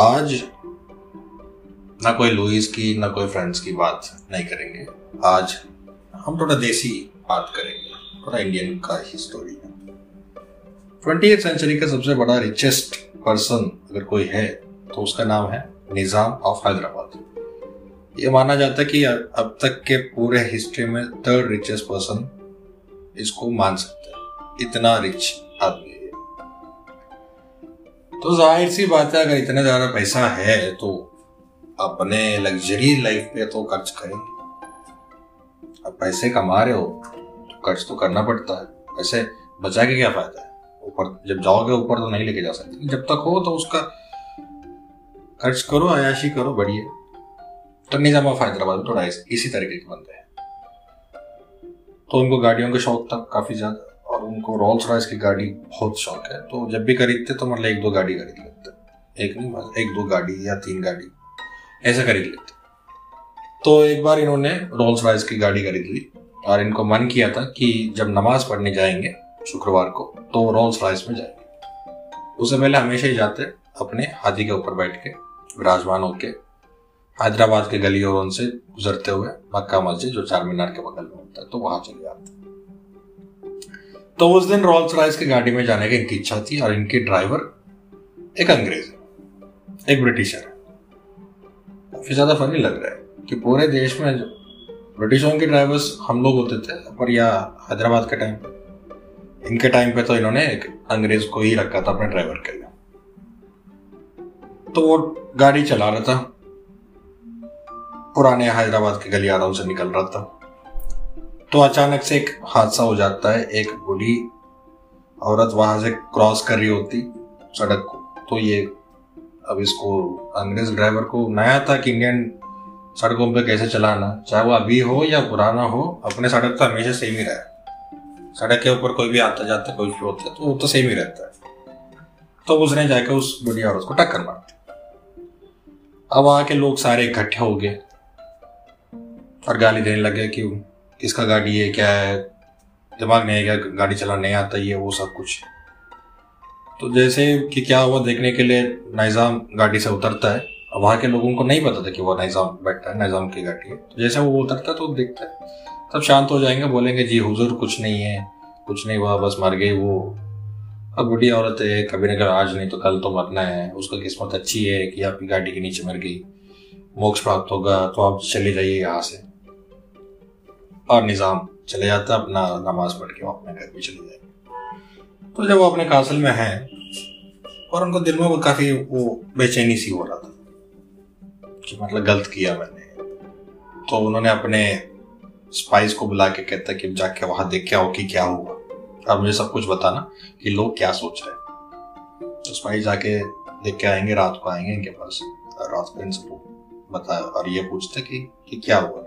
आज ना कोई लुइस की, ना कोई फ्रेंड्स की बात नहीं करेंगे। आज हम थोड़ा देसी बात करेंगे, थोड़ा इंडियन का ही स्टोरी है। ट्वेंटी सेंचुरी का सबसे बड़ा रिचेस्ट पर्सन अगर कोई है तो उसका नाम है निज़ाम ऑफ़ हैदराबाद। ये माना जाता है कि अब तक के पूरे हिस्ट्री में थर्ड रिचेस्ट पर्सन इसको मान सकते हैं। इतना रिच आदमी। तो ज़ाहिर सी बात है, अगर इतना ज़्यादा पैसा है तो अपने लग्जरी लाइफ पे तो खर्च करेंगे। अब पैसे कमा रहे हो तो खर्च तो करना पड़ता है। पैसे बचा के क्या फ़ायदा है? ऊपर, जब जाओगे, ऊपर तो नहीं लेके जा सकते। जब तक हो तो उसका खर्च करो, अयाशी करो, बढ़िया। तो निज़ाम हैदराबाद थोड़ा इसी तरीके के बंदे हैं। तो उनको गाड़ियों का शौक था काफ़ी ज़्यादा। और उनको रोल्स रॉयस की गाड़ी बहुत शौक है। तो जब भी खरीदते तो मतलब एक दो गाड़ी खरीद लेते। एक नहीं, बस एक दो गाड़ी या तीन गाड़ी। ऐसा खरीद लेते। तो एक बार इन्होंने रोल्स रॉयस की गाड़ी खरीद ली और इनको मन किया था कि जब नमाज़ पढ़ने जाएँगे शुक्रवार को तो रोल्स रॉयस में जाएँगे। उससे पहले हमेशा ही जाते अपने हाथी के ऊपर बैठ के, विराजमान होके, हैदराबाद के गली और उनसे गुजरते हुए मक्का मस्जिद, जो चार मीनार के बगल में होता है तो वहाँ चले जाते। तो उस दिन रोल्स रॉयस की गाड़ी में जाने की इनकी इच्छा थी और इनके ड्राइवर एक अंग्रेज़ एक ब्रिटिशर काफ़ी ज़्यादा फनी लग रहा है कि पूरे देश में ब्रिटिशों के ड्राइवर्स हम लोग होते थे, पर या हैदराबाद के टाइम इनके टाइम पे तो इन्होंने एक अंग्रेज़ को ही रखा था अपने ड्राइवर के लिए। तो वो गाड़ी चला रहा था, पुराने हैदराबाद के गलियारों से निकल रहा था। तो अचानक से एक हादसा हो जाता है, एक बूढ़ी औरत वहाँ से क्रॉस कर रही होती सड़क को। तो ये अब इसको, अंग्रेज़ ड्राइवर को नया था कि इंडियन सड़कों पे कैसे चलाना, चाहे वो अभी हो या पुराना हो, अपने सड़क तो हमेशा सेम ही रहे सड़क के ऊपर कोई भी आता जाता, कोई भी होता है तो वो तो सेम ही रहता है। तो उसने जाकर उस बुढ़िया औरत को टक्कर मार दी। अब वहाँ के लोग सारे इकट्ठे हो गए और गाली देने लगे कि किसका गाड़ी है, क्या है? दिमाग नहीं है क्या? गाड़ी चलाना नहीं आता, ये वो सब कुछ। तो जैसे कि क्या हुआ देखने के लिए निज़ाम गाड़ी से उतरता है। वहाँ के लोगों को नहीं पता था कि वो निज़ाम बैठता है निज़ाम की गाड़ी है। तो जैसे वो उतरता है तो देखता है। तब शांत हो जाएँगे, बोलेंगे, जी, हुजूर, कुछ नहीं है, कुछ नहीं हुआ, बस मर गई वो। अब बुढ़ी औरत है, कभी ना कभी आज नहीं तो कल तो मरना है। उसका किस्मत अच्छी है कि आपकी गाड़ी के नीचे मर गई। मोक्ष प्राप्त होगा तो आप चले जाइए यहाँ से। और निज़ाम चले जाता है अपना नमाज़ पढ़ के वो अपने घर भी चले जाए तो जब वो अपने कासल में है और उनको दिल में काफ़ी वो बेचैनी सी हो रहा था कि मतलब गलत किया मैंने। तो उन्होंने अपने स्पाइस को बुला के कहता कि जाके वहाँ देख के आओ कि क्या हुआ। और मुझे सब कुछ बताना कि लोग क्या सोच रहे हैं। तो स्पाइस जाके देख के आएँगे रात को आएँगे इनके पास। रात को इन सबको बताया और ये पूछते कि, कि क्या हुआ?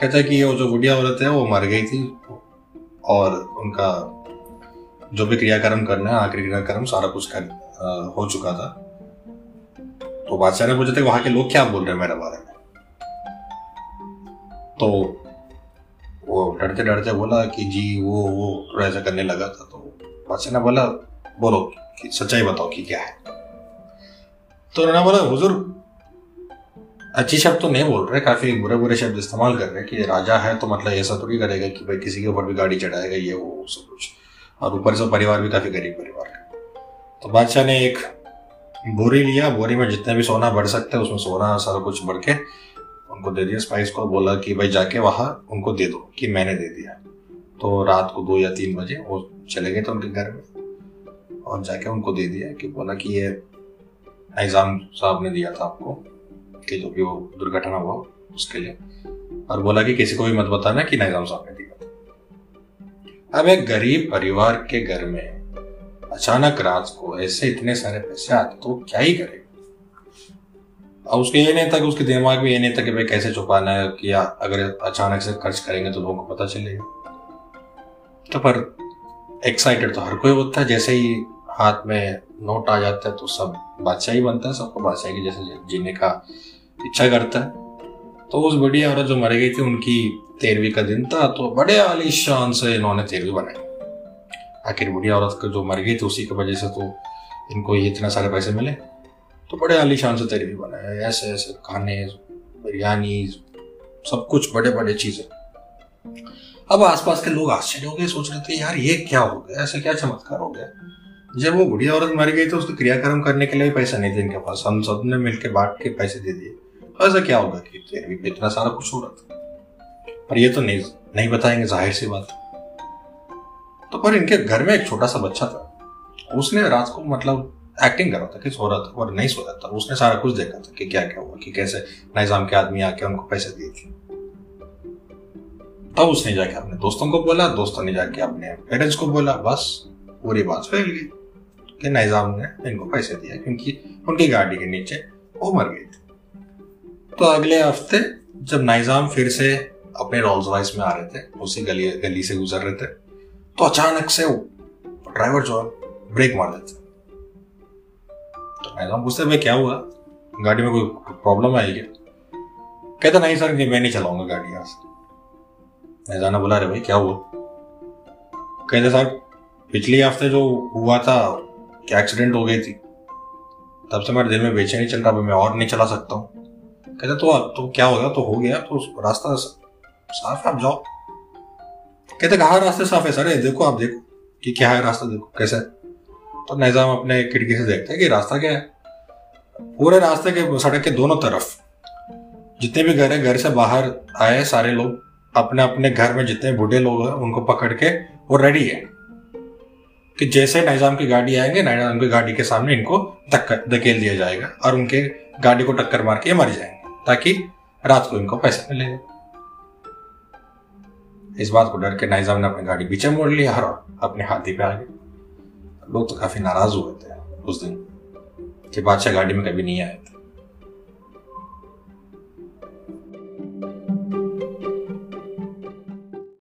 कहता है कि ये जो बुढ़िया औरत है, वो मर गई थी। और उनका जो भी क्रियाक्रम करना है, आखिरी क्रियाक्रम सारा कुछ कर हो चुका था। तो बादशाह ने पूछा था वहाँ के लोग क्या बोल रहे हैं मेरे बारे में? तो वो डरते डरते बोला कि जी, वो वो थोड़ा ऐसा करने लगा था। तो बादशाह ने बोला, बोलो कि सच्चाई बताओ कि क्या है? तो उन्होंने बोला, हुजूर अच्छी शब्द तो नहीं बोल रहे, काफ़ी बुरे बुरे शब्द इस्तेमाल कर रहे हैं कि राजा है तो मतलब ऐसा थोड़ी करेगा कि भाई किसी के ऊपर भी गाड़ी चढ़ाएगा, ये वो सब कुछ। और ऊपर से परिवार भी काफ़ी गरीब परिवार का तो बादशाह ने एक बोरी लिया, बोरी में जितने भी सोना बढ़ सकते हैं, उसमें सोना सारा कुछ बढ़ के उनको दे दिया। स्पाइस को बोला कि भाई जाके वहाँ उनको दे दो, कि मैंने दे दिया। तो रात को दो या तीन बजे वो चले गए थे उनके घर में और जाके उनको दे दिया कि बोला कि ये निज़ाम साहब ने दिया था आपको। कि जो भी वो दुर्घटना हुआ, उसके लिए। और बोला कि किसी को भी मत बताना कि निज़ाम साहब ने दिया अब एक गरीब परिवार के घर में अचानक रात को ऐसे इतने सारे पैसे आते तो क्या ही करे? अब उसके ये नहीं था कि उसके दिमाग में ये नहीं था कि भाई कैसे छुपाना है, कि अगर अचानक से खर्च करेंगे तो लोगों को पता चलेगा। तो पर एक्साइटेड तो हर कोई होता है, जैसे ही हाथ में नोट आ जाता है तो सब बादशाह ही बनता है, सबको बादशाह की जैसे जीने का इच्छा करता है। तो उस बड़ी औरत जो मर गई थी, उनकी तेरहवीं का दिन था तो बड़े आलिशान से इन्होंने तेरहवीं बनाई। आखिर बूढ़ी औरत जो मर गई थी, उसी की वजह से तो इनको ये इतने सारे पैसे मिले। तो बड़े आलीशान से तेरे भी बनाए ऐसे ऐसे खाने, बिरयानी, सब कुछ बड़े बड़े चीज़ें। अब आसपास के लोग आश्चर्य हो गए, सोच रहे थे, यार, ये क्या हो गया? ऐसा क्या चमत्कार हो गया? जब वो बुढ़िया औरत मर गई तो उसको क्रियाक्रम करने के लिए पैसा नहीं थे इनके पास। हम सबने मिलकर बांट के पैसे दे दिए। ऐसा क्या होगा कि तेरे इतना सारा कुछ हो रहा था? पर ये तो नहीं नहीं बताएँगे, ज़ाहिर सी बात। तो पर इनके घर में एक छोटा सा बच्चा था। उसने रात को मतलब एक्टिंग कर रहा था कि सो रहा था और नहीं सो रहा था। उसने सारा कुछ देखा था कि क्या क्या हुआ, कि कैसे निज़ाम के आदमी आके उनको पैसे दिए थे। तब उसने जाके अपने दोस्तों को बोला, दोस्तों ने जाके अपने पेरेंट्स को बोला, बस, पूरी बात फैल गई कि निज़ाम ने इनको पैसे दिया क्योंकि उनकी गाड़ी के नीचे वो मर गई थी। तो अगले हफ़्ते जब नाइजाम फिर से अपने रोल्स वाइस में आ रहे थे, उसी गली गली से गुजर रहे थे तो अचानक से ड्राइवर जो है ब्रेक मार देते तो नाइजाम पूछते भाई क्या हुआ? गाड़ी में कोई प्रॉब्लम आई क्या? कहते नहीं सर मैं नहीं चलाऊँगा गाड़ी यहाँ से। नैजाना बुला रहे भाई, क्या हुआ? कहते सर, पिछले हफ़्ते जो हुआ था, क्या एक्सीडेंट हो गई थी? तब से मेरे दिल में बेचैनी चल रहा मैं और नहीं चला सकता हूँ। कहते तो तो क्या हो गया? तो हो गया तो रास्ता साफ़ है, आप जाओ। कहते कहा रास्ते साफ़ है सर देखो, आप देखो कि क्या है रास्ता, देखो कैसा है। तो निज़ाम अपने खिड़की से देखते हैं कि रास्ता क्या है। पूरे रास्ते के, सड़क के दोनों तरफ़ जितने भी घर है, घर से बाहर आए सारे लोग, अपने अपने घर में जितने बूढ़े लोग हैं, उनको पकड़ के वो रेडी है। कि जैसे निज़ाम की गाड़ी आएँगे, निज़ाम की गाड़ी के सामने इनको धक्कर धकेल दिया जाएगा और उनके गाड़ी को टक्कर मार के मर जाएँगे। ताकि रात को इनको पैसा मिले। इस बात को डर के नाइजाम ने अपनी गाड़ी पीछे मोड़ लिया और अपने हाथी पे आ गए। लोग तो काफ़ी नाराज़ हुए थे उस दिन कि बादशाह गाड़ी में कभी नहीं आए थे।